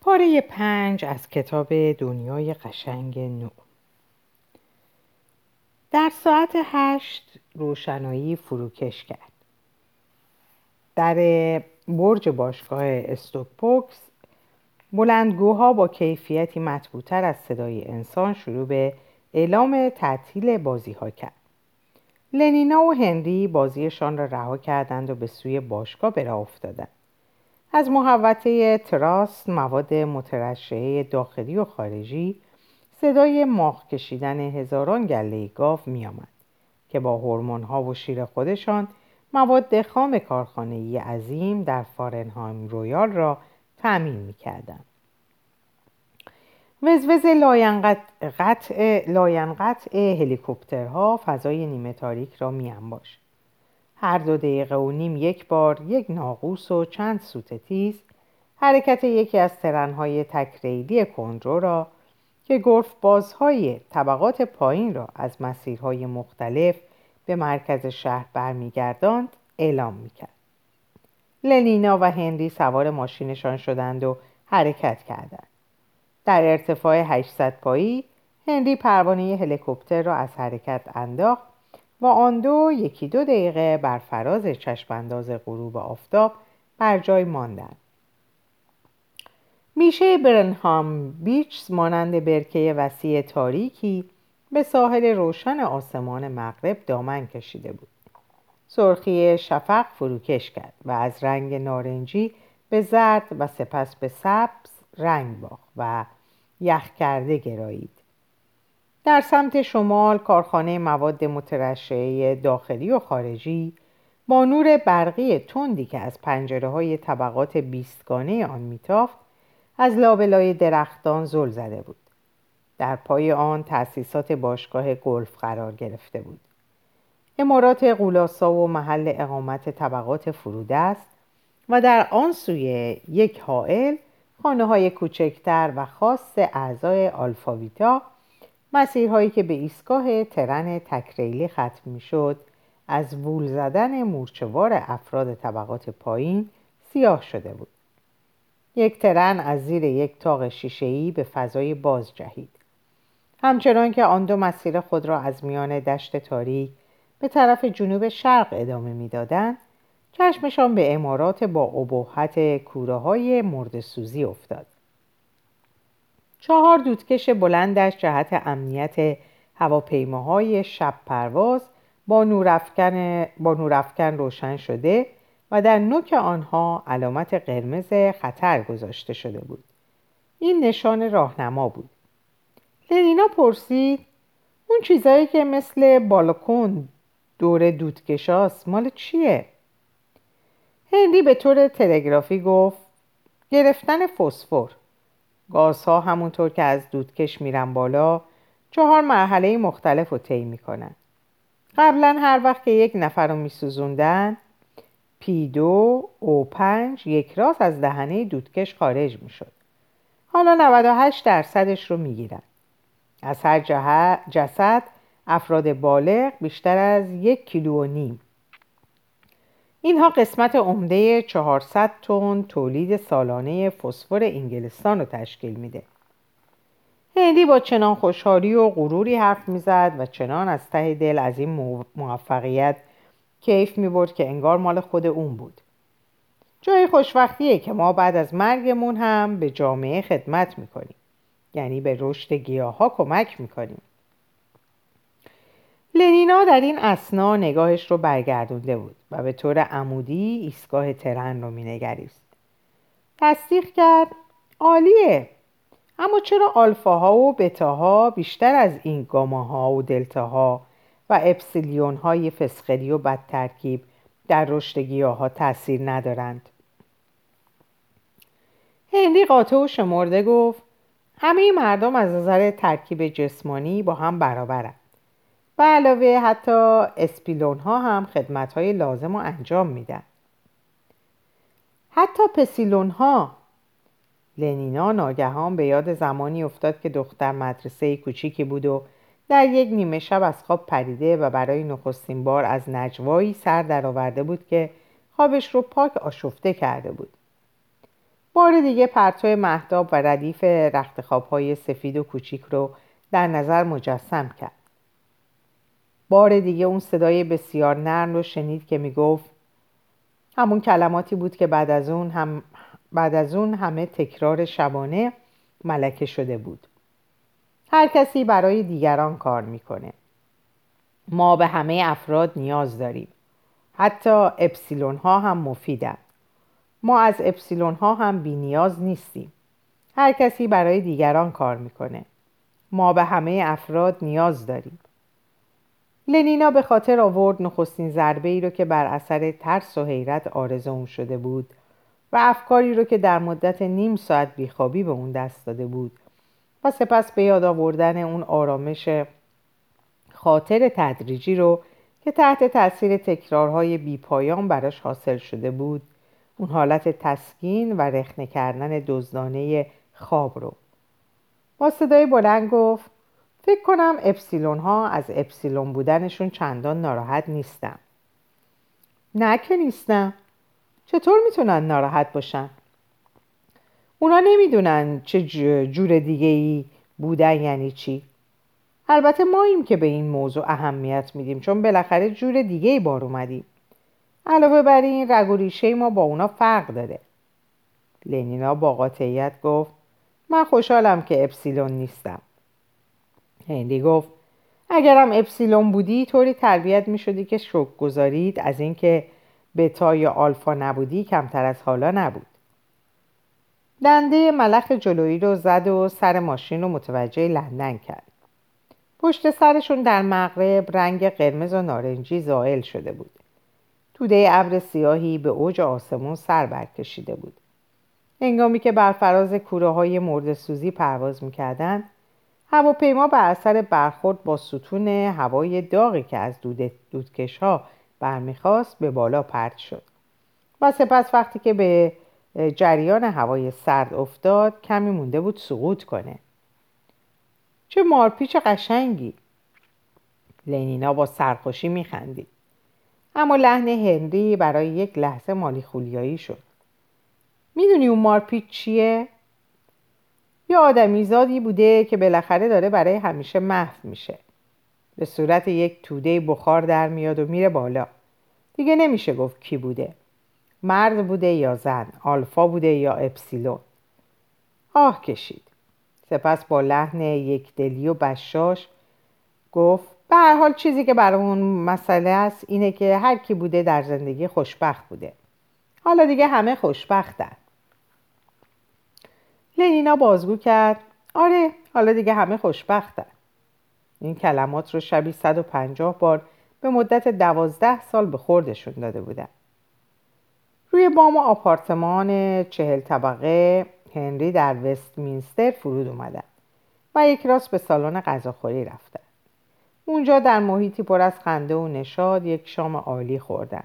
پاره پنج از کتاب دنیای قشنگ نو. در ساعت هشت روشنایی فروکش کرد. در برج باشگاه استوکپوکس بلندگوها با کیفیتی مطبوعتر از صدای انسان شروع به اعلام تعطیل بازی ها کرد. لنینا و هنری بازیشان را رها کردند و به سوی باشگاه به افتادند. از محوطه تراست مواد مترشحه داخلی و خارجی صدای ماخ کشیدن هزاران گله گاو می آمد که با هورمون ها و شیر خودشان مواد خام کارخانه‌ای عظیم در فارنهام رویال را تأمین می کردن. وزوز لاینقطع هلیکوپترها فضای نیمه تاریک را می انباشت. هر دو دقیقه و نیم یک بار یک ناقوس و چند سوت تیز حرکت یکی از ترنهای تکریلی کندرو را که گرف بازهای طبقات پایین را از مسیرهای مختلف به مرکز شهر برمیگرداند اعلام می‌کرد. لنینا و هنری سوار ماشینشان شدند و حرکت کردند. در ارتفاع 800 پایی هنری پروانه هلیکوپتر را از حرکت انداخت و آن دو یکی دو دقیقه بر فراز چشمانداز غروب آفتاب بر جای ماندند. میشه برنهام بیچ مانند برکه وسیع تاریکی به ساحل روشن آسمان مغرب دامن کشیده بود. سرخی شفق فروکش کرد و از رنگ نارنجی به زرد و سپس به سبز رنگ باخت و یخ کرده گرایید. در سمت شمال کارخانه مواد مترشعه داخلی و خارجی با نور برقی تندی که از پنجره های طبقات بیستگانه آن میتافت از لابلای درختان زل زده بود. در پای آن تأسیسات باشگاه گلف قرار گرفته بود. امارات غولاسا و محل اقامت طبقات فرودست و در آن سوی یک حائل خانه های کوچکتر و خاص اعضای آلفاویتا مسیرهایی که به ایستگاه ترن تکریلی ختم شد از وول زدن مورچوار افراد طبقات پایین سیاه شده بود. یک ترن از زیر یک تاق شیشهای به فضای باز جهید. همچنان که آن دو مسیر خود را از میان دشت تاریک به طرف جنوب شرق ادامه می‌دادند چشمشان به امارات با ابهت کوره های مرد سوزی افتاد. چهار دودکش بلندش جهت امنیت هواپیماهای شب پرواز با نورافکن, با نورافکن روشن شده و در نوک آنها علامت قرمز خطر گذاشته شده بود. این نشان راهنما بود. لنینا پرسید اون چیزایی که مثل بالکن دور دودکشاست مال چیه؟ هندی به طور تلگرافی گفت گرفتن فسفر. گازها همونطور که از دودکش میرن بالا چهار مرحله مختلف رو طی می‌کنن. قبلا هر وقت که یک نفر رو میسوزوندن پی دو او پنج یک راز از دهنه دودکش خارج می‌شد. حالا 98 درصدش رو می‌گیرن. از هر جسد افراد بالغ بیشتر از یک کیلو و نیم. اینها قسمت عمده 400 تن تولید سالانه فسفر انگلستان رو تشکیل میده. هندی با چنان خوشحالی و غروری حرف می‌زد و چنان از ته دل از این موفقیت کیف می‌برد که انگار مال خود اون بود. جای خوشوقتیه که ما بعد از مرگمون هم به جامعه خدمت می‌کنیم. یعنی به رشد گیاه ها کمک می‌کنیم. لنینا در این اسنا نگاهش رو برگردونده بود و به طور عمودی ایستگاه ترن رو مینگریست. تصدیق کرد عالیه اما چرا آلفاها و بتاها بیشتر از این گاماها و دلتاها و اپسیلیون های فسخری و بدترکیب در رشد ها تاثیر ندارند؟ هنری قاطع و شمرده گفت همه مردم از نظر ترکیب جسمانی با هم برابرند و علاوه حتی اسپیلون ها هم خدمت های لازم رو انجام میدن. حتی پسیلون ها لنینا ناگهان به یاد زمانی افتاد که دختر مدرسه کوچیکی بود و در یک نیمه شب از خواب پریده و برای نخستین بار از نجوایی سر درآورده بود که خوابش رو پاک آشفته کرده بود. بار دیگه پرتو محتاب و ردیف رختخواب های سفید و کوچیک رو در نظر مجسم کرد. بار دیگه اون صدای بسیار نرم رو شنید که می‌گفت همون کلماتی بود که بعد از اون هم بعد از اون همه تکرار شبانه ملکه شده بود. هر کسی برای دیگران کار می‌کنه. ما به همه افراد نیاز داریم. حتی اپسیلون ها هم مفیدن. ما از اپسیلون ها هم بی نیاز نیستیم. هر کسی برای دیگران کار می‌کنه. ما به همه افراد نیاز داریم. لنینا به خاطر آورد نخستین ضربه ای رو که بر اثر ترس و حیرت آرزو شده بود و افکاری رو که در مدت نیم ساعت بیخوابی به اون دست داده بود و سپس به یاد آوردن اون آرامش خاطر تدریجی رو که تحت تاثیر تکرارهای بیپایان براش حاصل شده بود اون حالت تسکین و رخنه کردن دزدانه خواب رو. با صدای بلند گفت فکر کنم اپسیلون ها از اپسیلون بودنشون چندان ناراحت نیستم نه که نیستم چطور می‌تونن ناراحت باشن؟ اونا نمی‌دونن چه جور دیگه ای بودن یعنی چی. البته ماییم که به این موضوع اهمیت میدیم چون بالاخره جور دیگه ای بار اومدیم. علاوه بر این رگ و ریشه ما با اونا فرق داره. لنینا با قاطعیت گفت من خوشحالم که اپسیلون نیستم. هنری گفت اگرم اپسیلون بودی طوری تربیت می شدی که شک گذارید از اینکه بتا یا آلفا نبودی کمتر از حالا نبود. دنده ملخ جلویی رو زد و سر ماشین رو متوجه لندن کرد. پشت سرشون در مغرب رنگ قرمز و نارنجی زائل شده بود. توده ابر سیاهی به اوج آسمون سر برکشیده بود. هنگامی که بر فراز کوره های مرد سوزی پرواز می‌کردند هواپیما به اثر برخورد با ستون هوای داغی که از دود دودکش ها برمیخواست به بالا پرت شد. و سپس وقتی که به جریان هوای سرد افتاد کمی مونده بود سقوط کنه. چه مارپیچ قشنگی! لنینا با سرخوشی میخندید. اما لحن هنری برای یک لحظه مالی خولیایی شد. می‌دونی اون مارپیچ چیه؟ یه آدمی زادی بوده که بالاخره داره برای همیشه محو میشه. به صورت یک توده بخار در میاد و میره بالا. دیگه نمیشه گفت کی بوده. مرد بوده یا زن آلفا بوده یا اپسیلون. آه کشید. سپس با لحن یک دلی و بشاش گفت به هر حال چیزی که برای اون مسئله است اینه که هر کی بوده در زندگی خوشبخت بوده. حالا دیگه همه خوشبختن. لنینا بازگو کرد. آره حالا دیگه همه خوشبختن. این کلمات رو شبی 150 بار به مدت دوازده سال به خوردشون داده بودن. روی بام آپارتمان چهل طبقه هنری در وستمینستر فرود اومدن و یک راست به سالن غذاخوری رفتن. اونجا در محیطی پر از خنده و نشاد یک شام عالی خوردن.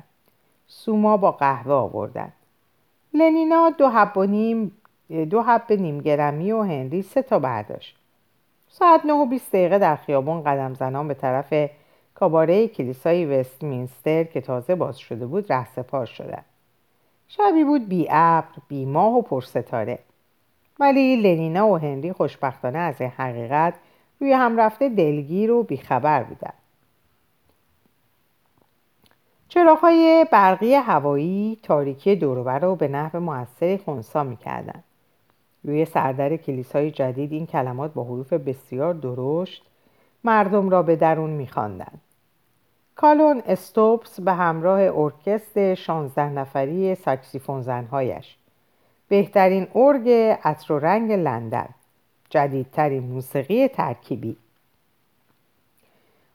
سوما با قهوه آوردن. لنینا دو حب دو حب نیم گرمی و هنری سه تا برداشت. ساعت نه و بیست دقیقه در خیابان قدم زنان به طرف کاباره کلیسای وستمینستر که تازه باز شده بود رهسپار شدند. شبی بود بی ابر بی ماه و پرستاره ولی لنینا و هنری خوشبختانه از این حقیقت روی هم رفته دلگیر و بیخبر بودند. چراغهای برقی هوایی تاریکی دوروبر رو به نحو موثری خونسا می‌کردند. روی سردر کلیسای جدید این کلمات با حروف بسیار درشت مردم را به درون میخواندند. کالوین استوپس به همراه ارکستر شانزده نفری ساکسیفون زنهایش. بهترین ارگ عطر و رنگ لندن. جدیدترین موسیقی ترکیبی.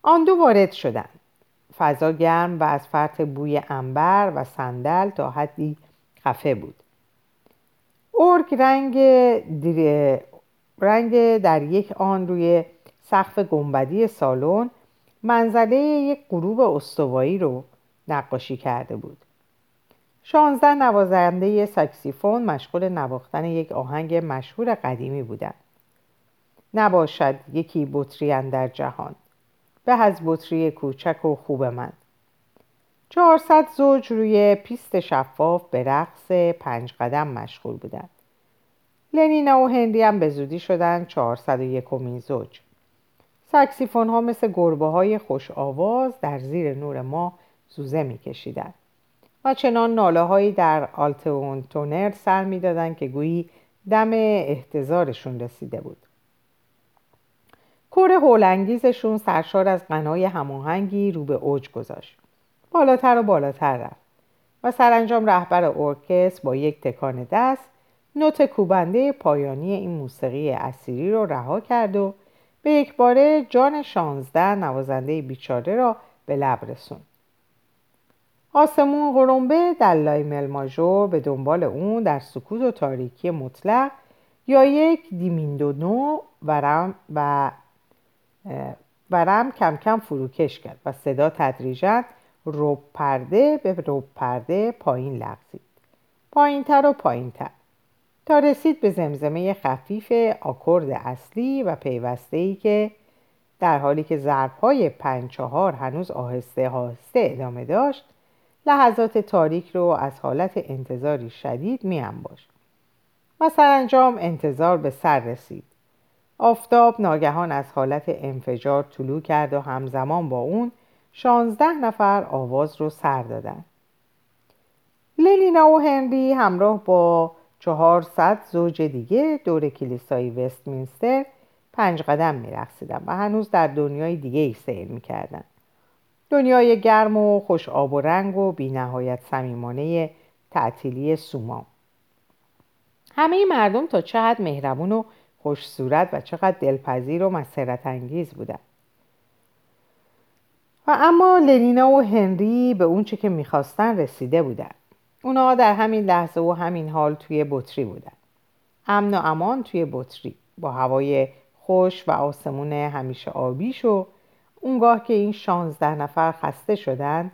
آن دو وارد شدند. فضا گرم و از فرط بوی انبر و صندل تا حدی خفه بود. ارگ رنگ, رنگ در یک آن روی سقف گنبدی سالن منظره یک غروب استوایی رو نقاشی کرده بود. شانزده نوازنده ساکسیفون مشغول نواختن یک آهنگ مشهور قدیمی بودند. نباشد یکی بطری در جهان. به از بطری کوچک و خوب من. چهارصد زوج روی پیست شفاف به رقص پنج قدم مشغول بودند لنینا و هنری هم به زودی شدن 401 زوج. سکسیفون ها مثل گربه های خوش آواز در زیر نور ماه زوزه میکشیدند و چنان ناله هایی در آلتو و تنور سر می‌دادند که گویی دم احتضارشون رسیده بود. کور هولانگیزشون سرشار از غنای هماهنگی رو به اوج گذاشت. بالاتر و بالاتر رفت و سرانجام رهبر ارکست با یک تکان دست نوت کوبنده پایانی این موسیقی اسیری رو رها کرد و به یک باره جان شانزده نوازنده بیچاره را به لب رسوند. آسمون قرنبه در لایمل ماژور به دنبال اون در سکوت و تاریکی مطلق یا یک دیمیندو نو ورم و ورم کم کم فروکش کرد و صدا تدریجا روب پرده به روب پرده پایین لغزید. پایینتر و پایینتر. تا رسید به زمزمه خفیف آکورد اصلی و پیوسته ای که در حالی که ضربهای پنج چهار هنوز آهسته آهسته ادامه داشت لحظات تاریک رو از حالت انتظاری شدید می باش. و سرانجام انتظار به سر رسید. آفتاب ناگهان از حالت انفجار طلوع کرد و همزمان با اون شانزده نفر آواز رو سر دادن. للینا و هنری همراه با چهارصد زوج دیگه دور کلیسای وستمینستر پنج قدم میرقصیدن و هنوز در دنیای دیگه ای سیر می‌کردن. دنیای گرم و خوش آب و رنگ و بی نهایت سمیمانه تعطیلی سوما. همه مردم تا چقدر مهربون و خوش صورت و چقدر دلپذیر و مسرت انگیز بودن. اما لنینا و هنری به اونچه که می‌خواستن رسیده بودن. اونا در همین لحظه و همین حال توی بطری بودن. امن و امان توی بطری. با هوای خوش و آسمون همیشه آبیش و اونگاه که این شانزده نفر خسته شدن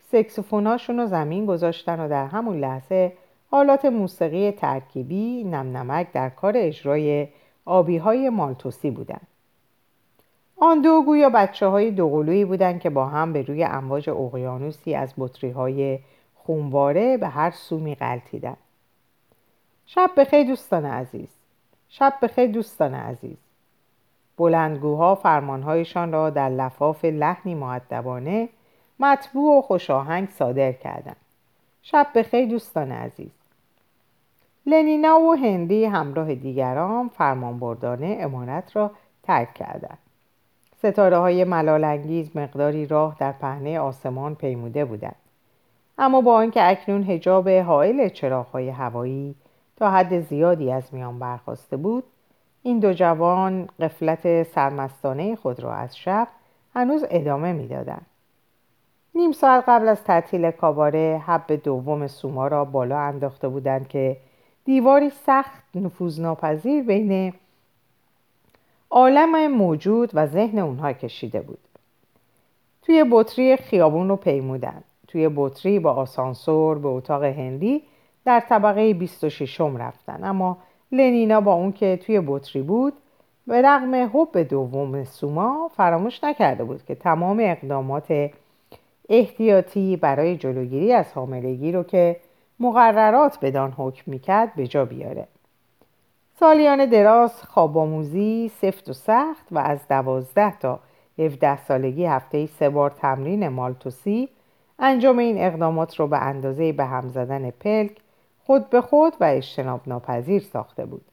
سکسفوناشون رو زمین گذاشتن و در همون لحظه حالات موسیقی ترکیبی نم نمک در کار اجرای آبی های مالتوسی بودن. آن دو گویا بچه های دوقلویی بودن که با هم به روی امواج اقیانوسی از بطری های خونواره به هر سو می غلطیدن. شب بخیر دوستان عزیز. شب بخیر دوستان عزیز. بلندگوها فرمانهایشان را در لفاف لحنی معدبانه مطبوع و خوشاهنگ صادر کردند. شب بخیر دوستان عزیز. لنینا و هنری همراه دیگران فرمانبردانه امانت را ترک کردند. ستاره های ملالانگیز مقداری راه در پهنه آسمان پیموده بودند. اما با آنکه اکنون هجاب حائل چراغهای هوایی تا حد زیادی از میان برخواسته بود این دو جوان قفلت سرمستانه خود را از شب هنوز ادامه می‌دادند. نیم ساعت قبل از تعطیل کاباره حب دوم سوما را بالا انداخته بودند که دیواری سخت نفوذناپذیر بین عالم موجود و ذهن اونها کشیده بود. توی بطری خیابون رو پیمودن. توی بطری با آسانسور به اتاق هنری در طبقه 26 رفتن. اما لنینا با اون که توی بطری بود به رغم حب دوم سوما فراموش نکرده بود که تمام اقدامات احتیاطی برای جلوگیری از حاملگی رو که مقررات بدان حکم می‌کرد به جا بیاره. سالیان دراز خوابآموزی سفت و سخت و از دوازده تا 17 سالگی هفته سه بار تمرین مالتوسی انجام این اقدامات رو به اندازه به هم زدن پلک خود به خود و اجتناب ناپذیر ساخته بود.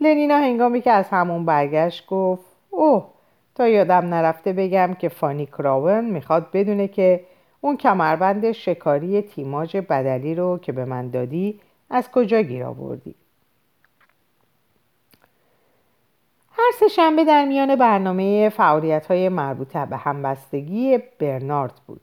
لنینا هنگامی که از همون برگشت گفت اوه تا یادم نرفته بگم که فانی کراون می‌خواد بدونه که اون کمربند شکاری تیماج بدلی رو که به من دادی از کجا گیر آوردی. هر سه شنبه در میان برنامه فعالیت های مربوطه به همبستگی برنارد بود.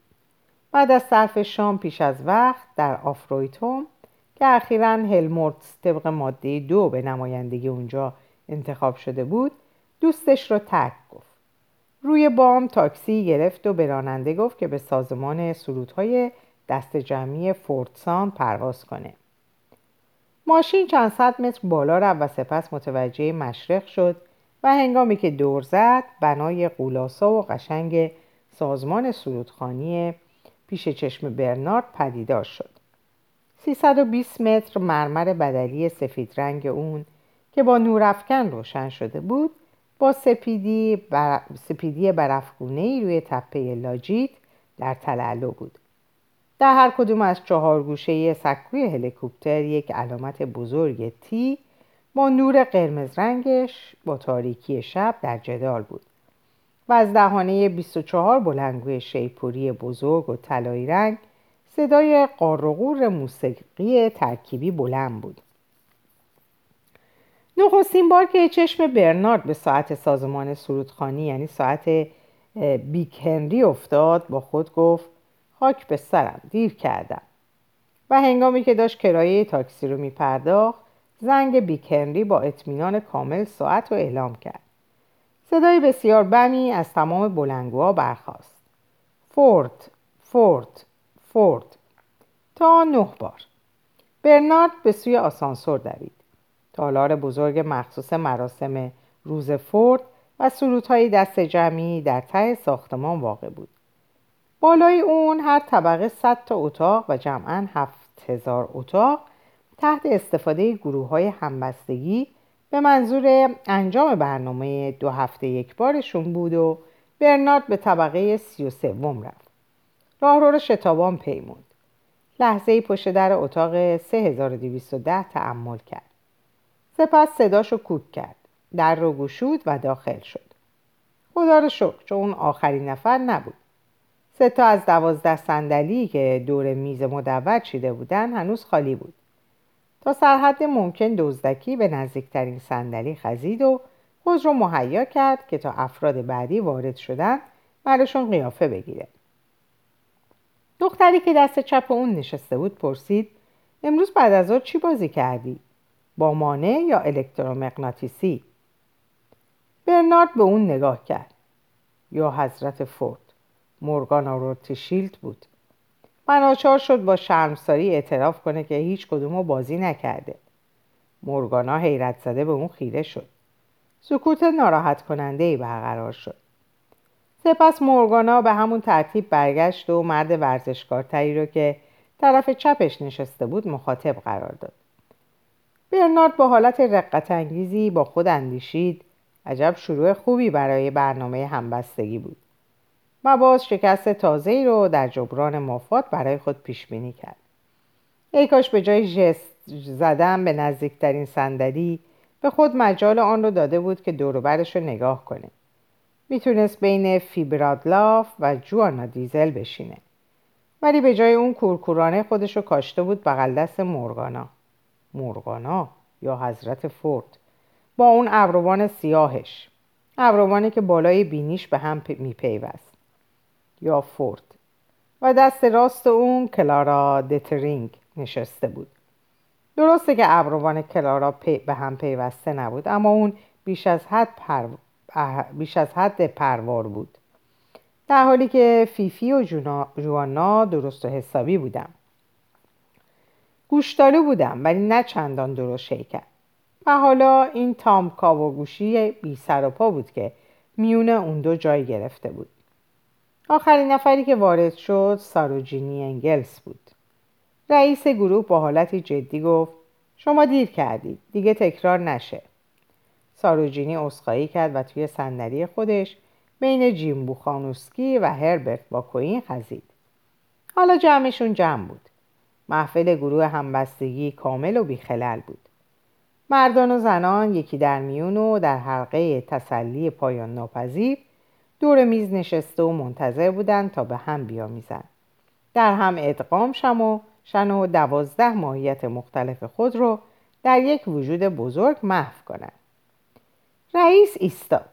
بعد از صرف شام پیش از وقت در آفرویتوم که اخیرا هلمورتس طبق ماده دو به نمایندگی اونجا انتخاب شده بود دوستش رو ترک گفت. روی بام تاکسی گرفت و به راننده گفت که به سازمان سرودهای دست جمعی فورتسان پرواز کنه. ماشین چند صد متر بالا رفت و سپس متوجه مشرق شد و هنگامی که دور زد بنای قولاسا و قشنگ سازمان سرودخانی پیش چشم برنارد پدیدار شد. 320 متر مرمر بدلی سفید رنگ اون که با نورافکن روشن شده بود با سپیدی, بر... سپیدی برفگونه روی تپه لاجید در تلالو بود. در هر کدوم از چهار گوشه سکوی هلیکوپتر یک علامت بزرگ تی با نور قرمز رنگش با تاریکی شب در جدال بود و از دهانه 24 بلنگوی شیپوری بزرگ و طلایی رنگ صدای قارقور موسیقی ترکیبی بلند بود. نخستین بار که چشم برنارد به ساعت سازمان سرودخانی یعنی ساعت بیک هنری افتاد با خود گفت خاک به سرم دیر کردم. و هنگامی که داشت کرایه تاکسی رو می پرداخت زنگ بیک هنری با اطمینان کامل ساعت رو اعلام کرد. صدای بسیار بمی از تمام بلنگوها برخاست. فورت فورت فورت. تا نه بار. برنارد به سوی آسانسور دوید. تالار بزرگ مخصوص مراسم روز فورد و سرودهای دست جمعی در ته ساختمان واقع بود. بالای اون هر طبقه 100 تا اتاق و جمعا 7000 اتاق تحت استفاده گروه های همبستگی به منظور انجام برنامه دو هفته یک بارشون بود و برنارد به طبقه سی و سوم رفت. راهرو رو شتابان پیموند لحظه پشت در اتاق 3210 تعمل کرد. سپس صداشو کوک کرد. در رو گشود و داخل شد. خدا رو شکر چون آخرین نفر نبود. سه تا از دوازده صندلی که دور میز مدور چیده بودن هنوز خالی بود. تا سرحد ممکن دزدکی به نزدیکترین صندلی خزید و خود رو مهیا کرد که تا افراد بعدی وارد شدن براشون قیافه بگیره. دختری که دست چپ اون نشسته بود پرسید امروز بعد از ظهر چی بازی کردی؟ با مانع یا الکترومغناطیسی؟ برنارد به اون نگاه کرد. یا حضرت فورد مورگانا روتشیلد بود. بناچار شد با شرمساری اعتراف کنه که هیچ کدومو بازی نکرده. مورگانا حیرت زده به اون خیره شد. سکوت ناراحت کننده ای برقرار شد. سپس مورگانا به همون ترتیب برگشت و مرد ورزشکارتری رو که طرف چپش نشسته بود مخاطب قرار داد. برنارد با حالت رقت انگیزی با خود اندیشید عجب شروع خوبی برای برنامه همبستگی بود. و باز شکست تازه رو در جبران مافات برای خود پیش بینی کرد. ای کاش به جای جست زدن به نزدیکترین صندلی به خود مجال آن رو داده بود که دوروبرش رو نگاه کنه. می‌تونست بین فیبرادلاف و جوانا دیزل بشینه. ولی به جای اون کورکورانه خودش رو کاشته بود بغل دست مورگانا. مورگانا یا حضرت فورد. با اون ابروان سیاهش. ابروانی که بالای بینیش به هم میپیوست. یا فورد. و دست راست اون کلارا دترینگ نشسته بود. درسته که ابروان کلارا به هم پیوسته نبود اما اون بیش از حد, پر... بیش از حد پروار بود. در حالی که فیفی و جوانا درست و حسابی بودم گوشتالو بودم ولی نه چندان درست شیکر و حالا این تام گوشی بی سر و پا بود که میون اون دو جای گرفته بود. آخرین نفری که وارد شد ساروجینی انگلس بود. رئیس گروه با حالتی جدی گفت شما دیر کردید دیگه تکرار نشه. ساروجینی اسخایی کرد و توی صندلی خودش بین جیم بوخانوسکی و هربرت با کوین خزید. حالا جمعشون جمع بود. محفل گروه همبستگی کامل و بیخلل بود. مردان و زنان یکی در میون و در حلقه تسلی پایان ناپذیر دور میز نشسته و منتظر بودند تا به هم بیامیزند در هم ادغام شم و شن و دوازده ماهیت مختلف خود رو در یک وجود بزرگ محو کنند رئیس ایستاد.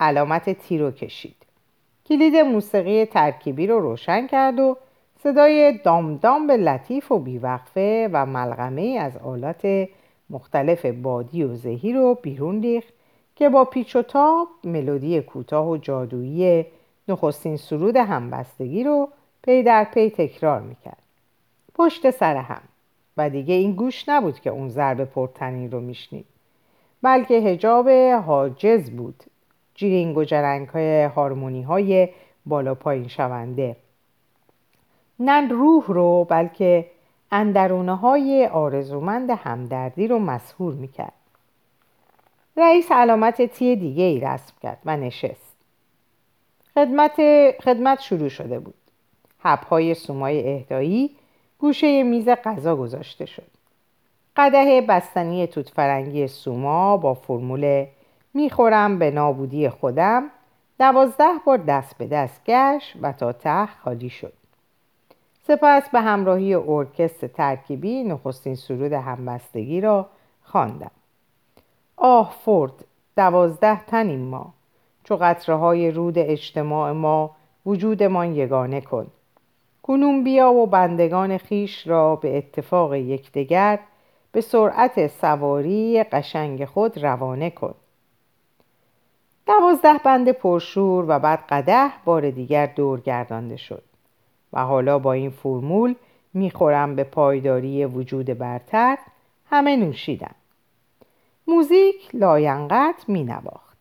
علامت تیرو کشید. کلید موسیقی ترکیبی رو روشن کرد و صدای دام به لطیف و بیوقفه و ملغمه از آلات مختلف بادی و زهی رو بیرون ریخت. که با پیچ و تاب ملودی کوتاه و جادویی نخستین سرود همبستگی رو پی در پی تکرار می‌کرد. پشت سر هم. و دیگه این گوش نبود که اون ضرب پرتنین رو میشنید. بلکه حجاب حاجز بود. جیرینگ و جرنگ های هارمونی های بالا پایین شونده. نه روح رو بلکه اندرونه های آرزومند همدردی رو مسهور می‌کرد. رئیس علامت تی دیگه ای رسم کرد و نشست. خدمت, خدمت شروع شده بود. حبهای سومای اهدایی گوشه میز غذا گذاشته شد. قده بستنی توت فرنگی سوما با فرمول می‌خورم به نابودی خودم دوازده بار دست به دست گشت و تا ته خالی شد. سپس به همراهی ارکست ترکیبی نخستین سرود همبستگی را خواندم. آه فورد دوازده تنیم ما. چو قطره های رود اجتماع ما وجودمان یگانه کن. کنون بیا و بندگان خیش را به اتفاق یکدیگر به سرعت سواری قشنگ خود روانه کن. دوازده بند پرشور و بعد قده بار دیگر دور گردانده شد. و حالا با این فرمول می‌خورم به پایداری وجود برتر همه نوشیدن. موزیک لاینقت می نواخت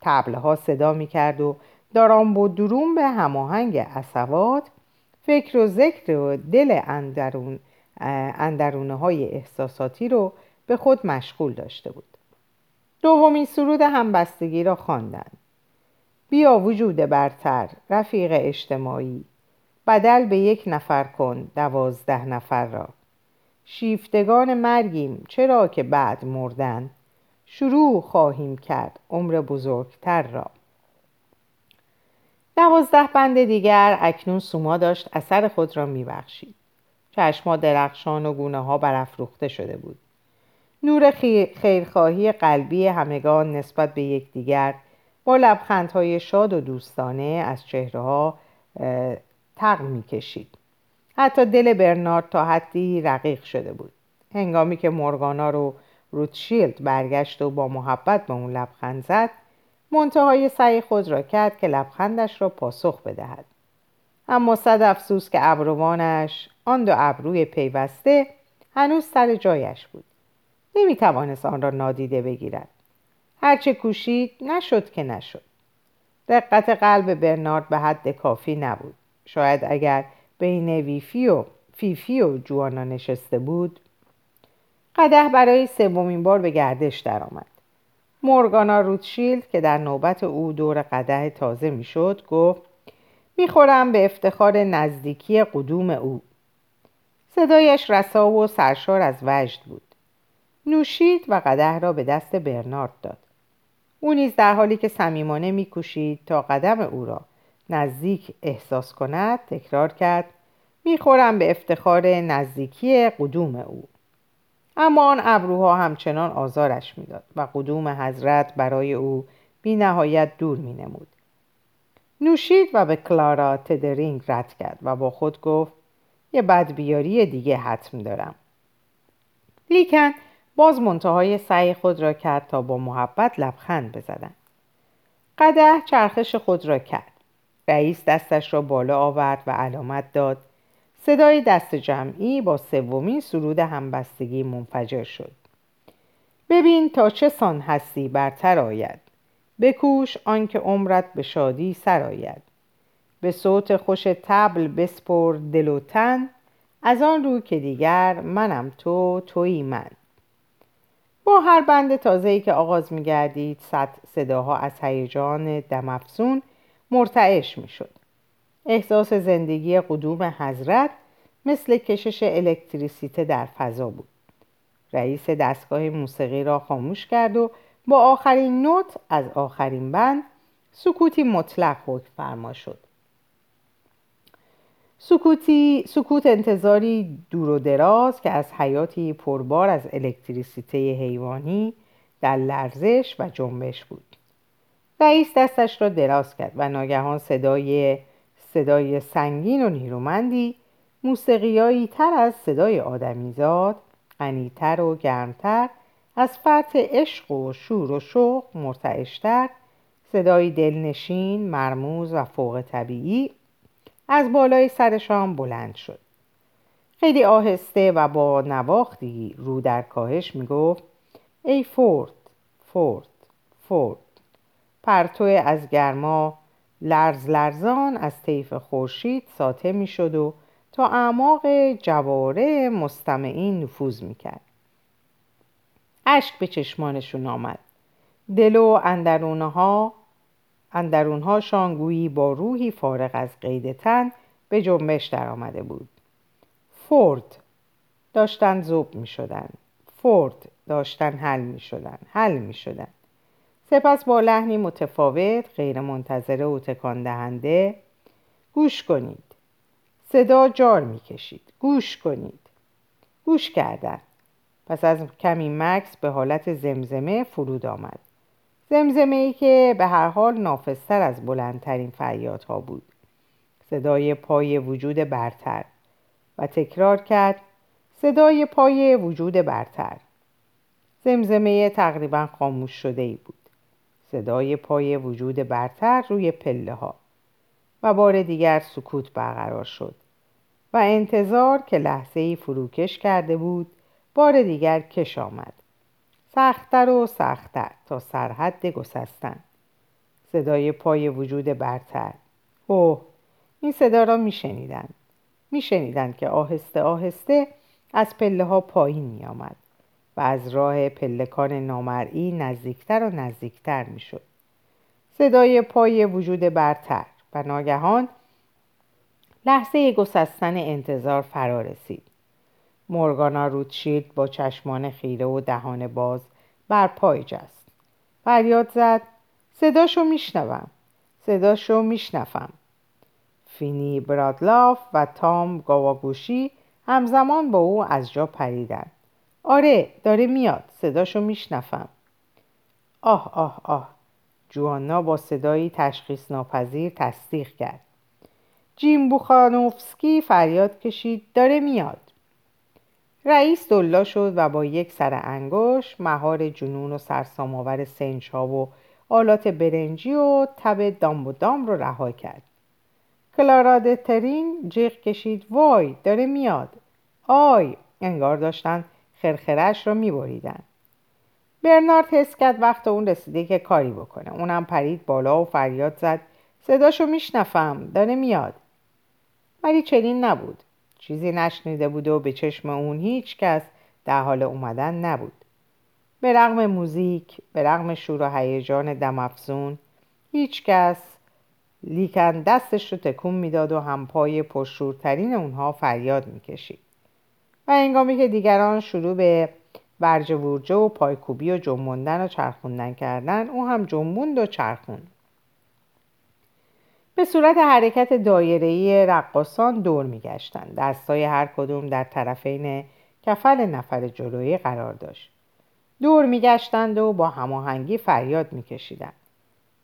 تبله ها صدا می کرد و دارام و دروم به هماهنگ اصوات فکر و ذکر و دل اندرون اندرونه های احساساتی رو به خود مشغول داشته بود. دومین سرود همبستگی را خواندند بیا وجود برتر رفیق اجتماعی. بدل به یک نفر کن دوازده نفر را. شیفتگان مرگیم. چرا که بعد مردن؟ شروع خواهیم کرد عمر بزرگتر را. دوازده بند دیگر اکنون سوما داشت اثر خود را میبخشید. چشما درخشان و گونه ها برافروخته شده بود. نور خیرخواهی قلبی همگان نسبت به یکدیگر با لبخندهای شاد و دوستانه از چهره ها تق می‌کشید. حتی دل برنارد تا حدی رقیق شده بود. هنگامی که مورگانا رو روتشیلد برگشت و با محبت به اون لبخند زد منتهای سعی خود را کرد که لبخندش را پاسخ بدهد. اما صد افسوس که ابروانش آن دو ابروی پیوسته هنوز سر جایش بود. نمی توانست آن را نادیده بگیرد. هرچه کوشید نشد که نشد. دقت قلب برنارد به حد کافی نبود. شاید اگر بین ویفی و فیفی و جوانا نشسته بود. قده برای سومین بار به گردش درآمد. مورگانا روتشیلد که در نوبت او دور قده تازه می‌شد گفت می‌خورم به افتخار نزدیکی قدوم او. صدایش رسا و سرشار از وجد بود. نوشید و قده را به دست برنارد داد. او نیز در حالی که صمیمانه میکوشید تا قدم او را نزدیک احساس کند تکرار کرد می‌خورم به افتخار نزدیکی قدوم او اما آن ابروها همچنان آزارش می‌داد و قدوم حضرت برای او بی نهایت دور می نمود. نوشید و به کلارا تدرینگ رد کرد و با خود گفت یه بدبیاری دیگه حتم دارم. لیکن باز منتهای سعی خود را کرد تا با محبت لبخند بزدن. قده چرخش خود را کرد. رئیس دستش را بالا آورد و علامت داد. صدای دست جمعی با سومین سرود همبستگی منفجر شد. ببین تا چه سان هستی برتر آید. بکوش آنکه عمرت به شادی سر آید. به صوت خوش تبل بسپر دل و تن از آن رو که دیگر منم تو تویی من. با هر بند تازه‌ای که آغاز می‌گردید صد صداها از هیجان دمافزون مرتعش می‌شد. احساس زندگی قدوم حضرت مثل کشش الکتریسیته در فضا بود. رئیس دستگاه موسیقی را خاموش کرد و با آخرین نوت از آخرین بند سکوتی مطلق حکم فرما شد. سکوتی سکوت انتظاری دور و دراز که از حیاتی پربار از الکتریسیته حیوانی در لرزش و جنبش بود. رئیس دستش را دراز کرد و ناگهان صدای صدای سنگین و نیرومندی موسیقیایی تر از صدای آدمیزاد غنیتر و گرمتر از فرط عشق و شور و شوق مرتعشتر صدای دلنشین مرموز و فوق طبیعی از بالای سرشان بلند شد. خیلی آهسته و با نواختی رو در کاهش می‌گفت ای فورد فورد فورد پرتو از گرما لرز لرزان از طیف خورشید ساطع می‌شد و تا اعماق جواره مستمعین نفوذ می‌کرد اشک به چشمانشون آمد دل و اندرونها اندرونها شانگویی با روحی فارغ از قید تن به جنبش در آمده بود فورد داشتن زوب می شدن. فورد داشتن حل می شدن. حل می شدن. سپس با لحنی متفاوت غیر منتظره و تکان دهنده گوش کنید. صدا جار می کشید گوش کنید. گوش کردن. پس از کمی مکس به حالت زمزمه فرود آمد. زمزمه ای که به هر حال نافذتر از بلندترین فریادها بود. صدای پای وجود برتر و تکرار کرد صدای پای وجود برتر. زمزمه تقریبا خاموش شده ای بود. صدای پای وجود برتر روی پله ها و بار دیگر سکوت برقرار شد و انتظار که لحظه ای فروکش کرده بود بار دیگر کش آمد. سختتر و سختتر تا سرحد گسستن. صدای پای وجود برتر. اوه این صدا را میشنیدند میشنیدند که آهسته آهسته از پله ها پایین می آمد و از راه پلکان نامرئی نزدیکتر و نزدیکتر می شد. صدای پای وجود برتر و ناگهان لحظه گسستن انتظار فرا رسید. مورگانا روتشیلد با چشمان خیره و دهان باز بر پای جست. فریاد زد صداشو میشنوم صداشو میشنفم فینی برادلاف و تام گاواگوشی همزمان با او از جا پریدن آره داره میاد. صداشو میشنفم آه آه آه. جوانا با صدایی تشخیص ناپذیر تصدیق کرد. جیم بوخانوفسکی فریاد کشید داره میاد. رئیس دلا شد و با یک سر انگوش مهار جنون و سرسامآور سنج ها و آلات برنجی و تب دام و دام رو رها کرد. کلارا ترین جیغ کشید وای داره میاد. آی انگار داشتن خرخرش رو میبریدن. برنارد حس کرد وقت اون رسیده که کاری بکنه. اونم پرید بالا و فریاد زد. صداشو میشنفم داره میاد. ولی چنین نبود. چیزی نشنیده بود و به چشم اون هیچ کس در حال اومدن نبود. به رغم موزیک به رغم شور و هیجان دمافزون هیچ کس لیکن دستش رو تکون می‌داد و همپای پرشورترین اونها فریاد می‌کشید. و انگامی که دیگران شروع به برج ورجه و پایکوبی و جنبوندن و چرخوندن کردن او هم جنبوند و چرخوند. به صورت حرکت دایره‌ای رقاسان دور میگشتند. دستای هر کدوم در طرفین کفل نفر جلویی قرار داشت. دور میگشتند و با هماهنگی فریاد میکشیدند.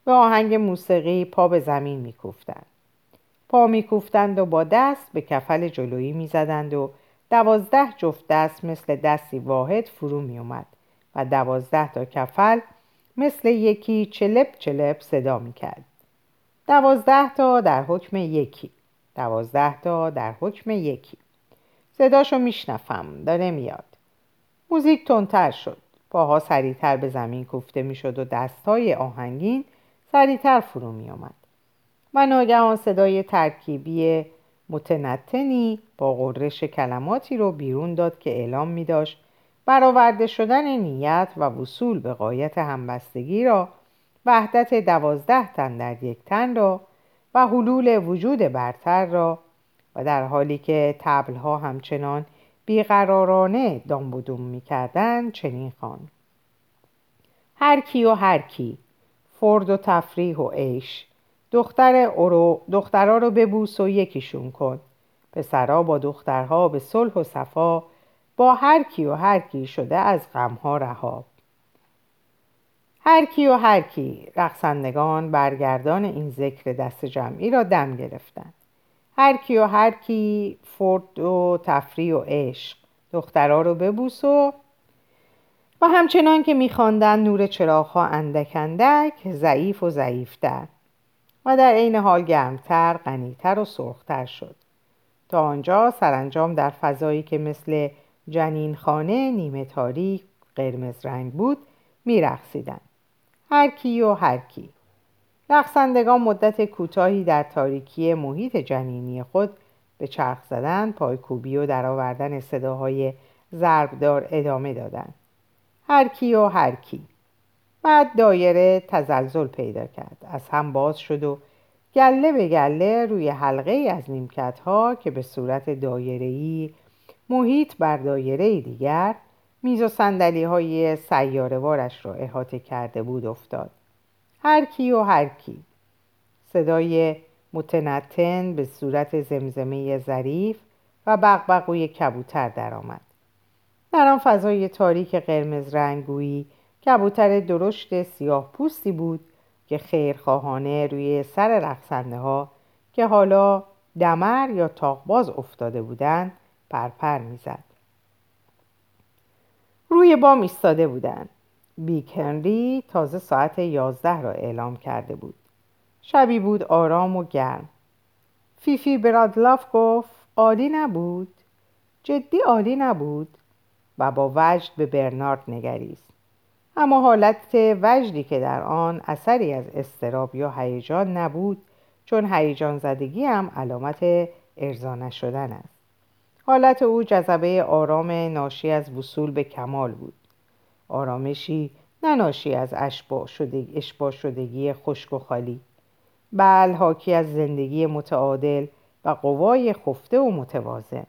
به آهنگ موسیقی پا به زمین میکوفتند. پا میکوفتند و با دست به کفل جلویی می‌زدند و دوازده جفت دست مثل دستی واحد فرو می اومد و دوازده تا کفل مثل یکی چلپ چلپ صدا می کرد. دوازده تا در حکم یکی. دوازده تا در حکم یکی. صداشو میشنفم داره میاد. موزیک تندتر شد. پاها سریعتر به زمین کوفته می‌شد و دستهای آهنگین سریعتر فرو می آمد و ناگهان صدای ترکیبی متنتنی با غرش کلماتی رو بیرون داد که اعلام می داشت برآورده شدن نیت و وصول به قایت همبستگی را وحدت دوازده تن در یک تن را و حلول وجود برتر را و در حالی که تبلها همچنان بیقرارانه دام می کردن چنین خوان هر کی و هر کی فرد و تفریح و عیش دختر اورو دخترها رو ببوس و یکیشون کن. پسرها با دخترها به صلح و صفا با هر کی و هر کی شده از غمها رها. هر کی و هر کی رقصندگان برگردان این ذکر دست جمعی را دم گرفتند. هر کی و هر کی فرد و تفریح و عشق دخترها رو ببوس و و همچنان که میخواندند نور چراغها اندک اندک ضعیف و ضعیفتر. و در عین حال گرمتر غنیتر و سرختر شد. تا آنجا سرانجام در فضایی که مثل جنین خانه نیمه تاریک قرمز رنگ بود میرقصیدند. هر کی و هر کی. رقصندگان مدت کوتاهی در تاریکی محیط جنینی خود به چرخ زدن پایکوبی و درآوردن صداهای ضربدار ادامه دادند. هر کی و هر کی. بعد دایره تزلزل پیدا کرد. از هم باز شد و گله به گله روی حلقه ای از نیمکت ها که به صورت دایره‌ای محیط بر دایره دیگر میز و سندلی های سیارهوارش را احاطه کرده بود افتاد. هر کی و هر کی. صدای متنتن به صورت زمزمه ظریف و بغبغوی کبوتر درآمد. در آن فضای تاریک قرمز رنگویی کبوتر درشت سیاه پوستی بود که خیرخواهانه روی سر رقصنده ها که حالا دمر یا تاقباز افتاده بودند پرپر می‌زد. روی بام ایستاده بودند. بیک هنری تازه ساعت یازده را اعلام کرده بود. شبی بود آرام و گرم. فیفی برادلاف گفت عالی نبود. جدی عالی نبود. و با وجد به برنارد نگریست. اما حالت وجدی که در آن اثری از استراب یا هیجان نبود چون هیجان زدگی هم علامت ارضا نشدن است. حالت او جذبه آرام ناشی از وصول به کمال بود. آرامشی نه ناشی از اشباع شدگی, شدگی خشک و خالی بل حاکی از زندگی متعادل و قوای خفته و متوازن.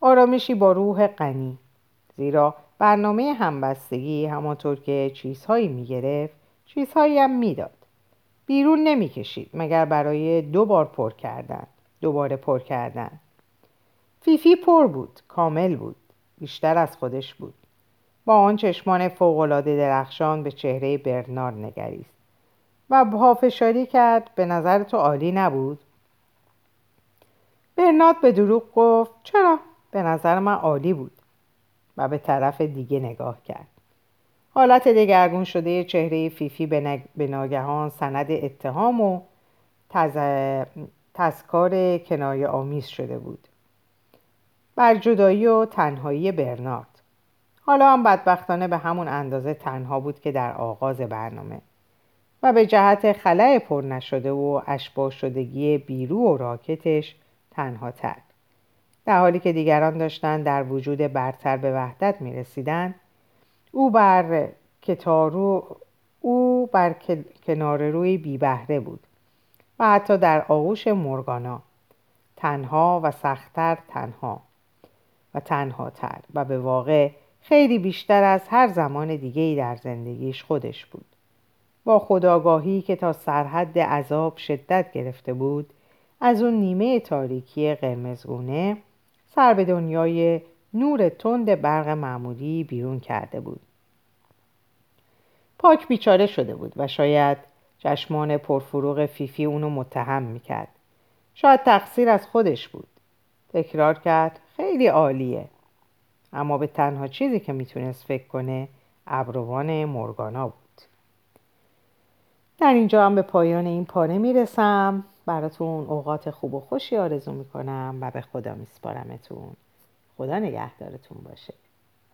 آرامشی با روح غنی زیرا برنامه همبستگی همانطور که چیزهایی می‌گرفت چیزهایی هم می‌داد. بیرون نمی‌کشید مگر برای دو بار پر کردن. دوباره پر کردن. فیفی پر بود کامل بود بیشتر از خودش بود. با آن چشمان فوقالعاده درخشان به چهره برنار نگریست. و پافشاری کرد به نظر تو عالی نبود؟ برنارد به دروغ گفت چرا؟ به نظر من عالی بود. و به طرف دیگه نگاه کرد. حالت دگرگون شده چهره فیفی به ناگهان سند اتهام و تز... تذکار کنایه آمیز شده بود. بر جدایی و تنهایی برنارد. حالا هم بدبختانه به همون اندازه تنها بود که در آغاز برنامه و به جهت خلع پر نشده و اشباه شدگی بیرو و راکتش تنها تر. در حالی که دیگران داشتند در وجود برتر به وحدت می رسیدن او بر کتارو او بر کنار روی بی بهره بود و حتی در آغوش مرگانا تنها و سختتر تنها و تنها تر و به واقع خیلی بیشتر از هر زمان دیگه در زندگیش خودش بود. با خداگاهی که تا سرحد عذاب شدت گرفته بود از اون نیمه تاریکی قرمزگونه سر به دنیای نور تند برق معمولی بیرون کرده بود. پاک بیچاره شده بود و شاید چشمان پرفروغ فیفی اونو متهم می‌کرد. شاید تقصیر از خودش بود. تکرار کرد خیلی عالیه. اما به تنها چیزی که می‌تونست فکر کنه ابروان مورگانا بود. در اینجا هم به پایان این پاره می‌رسم. براتون اوقات خوب و خوشی آرزو می‌کنم و به خدا میسپارمتون. خدا نگهدارتون باشه.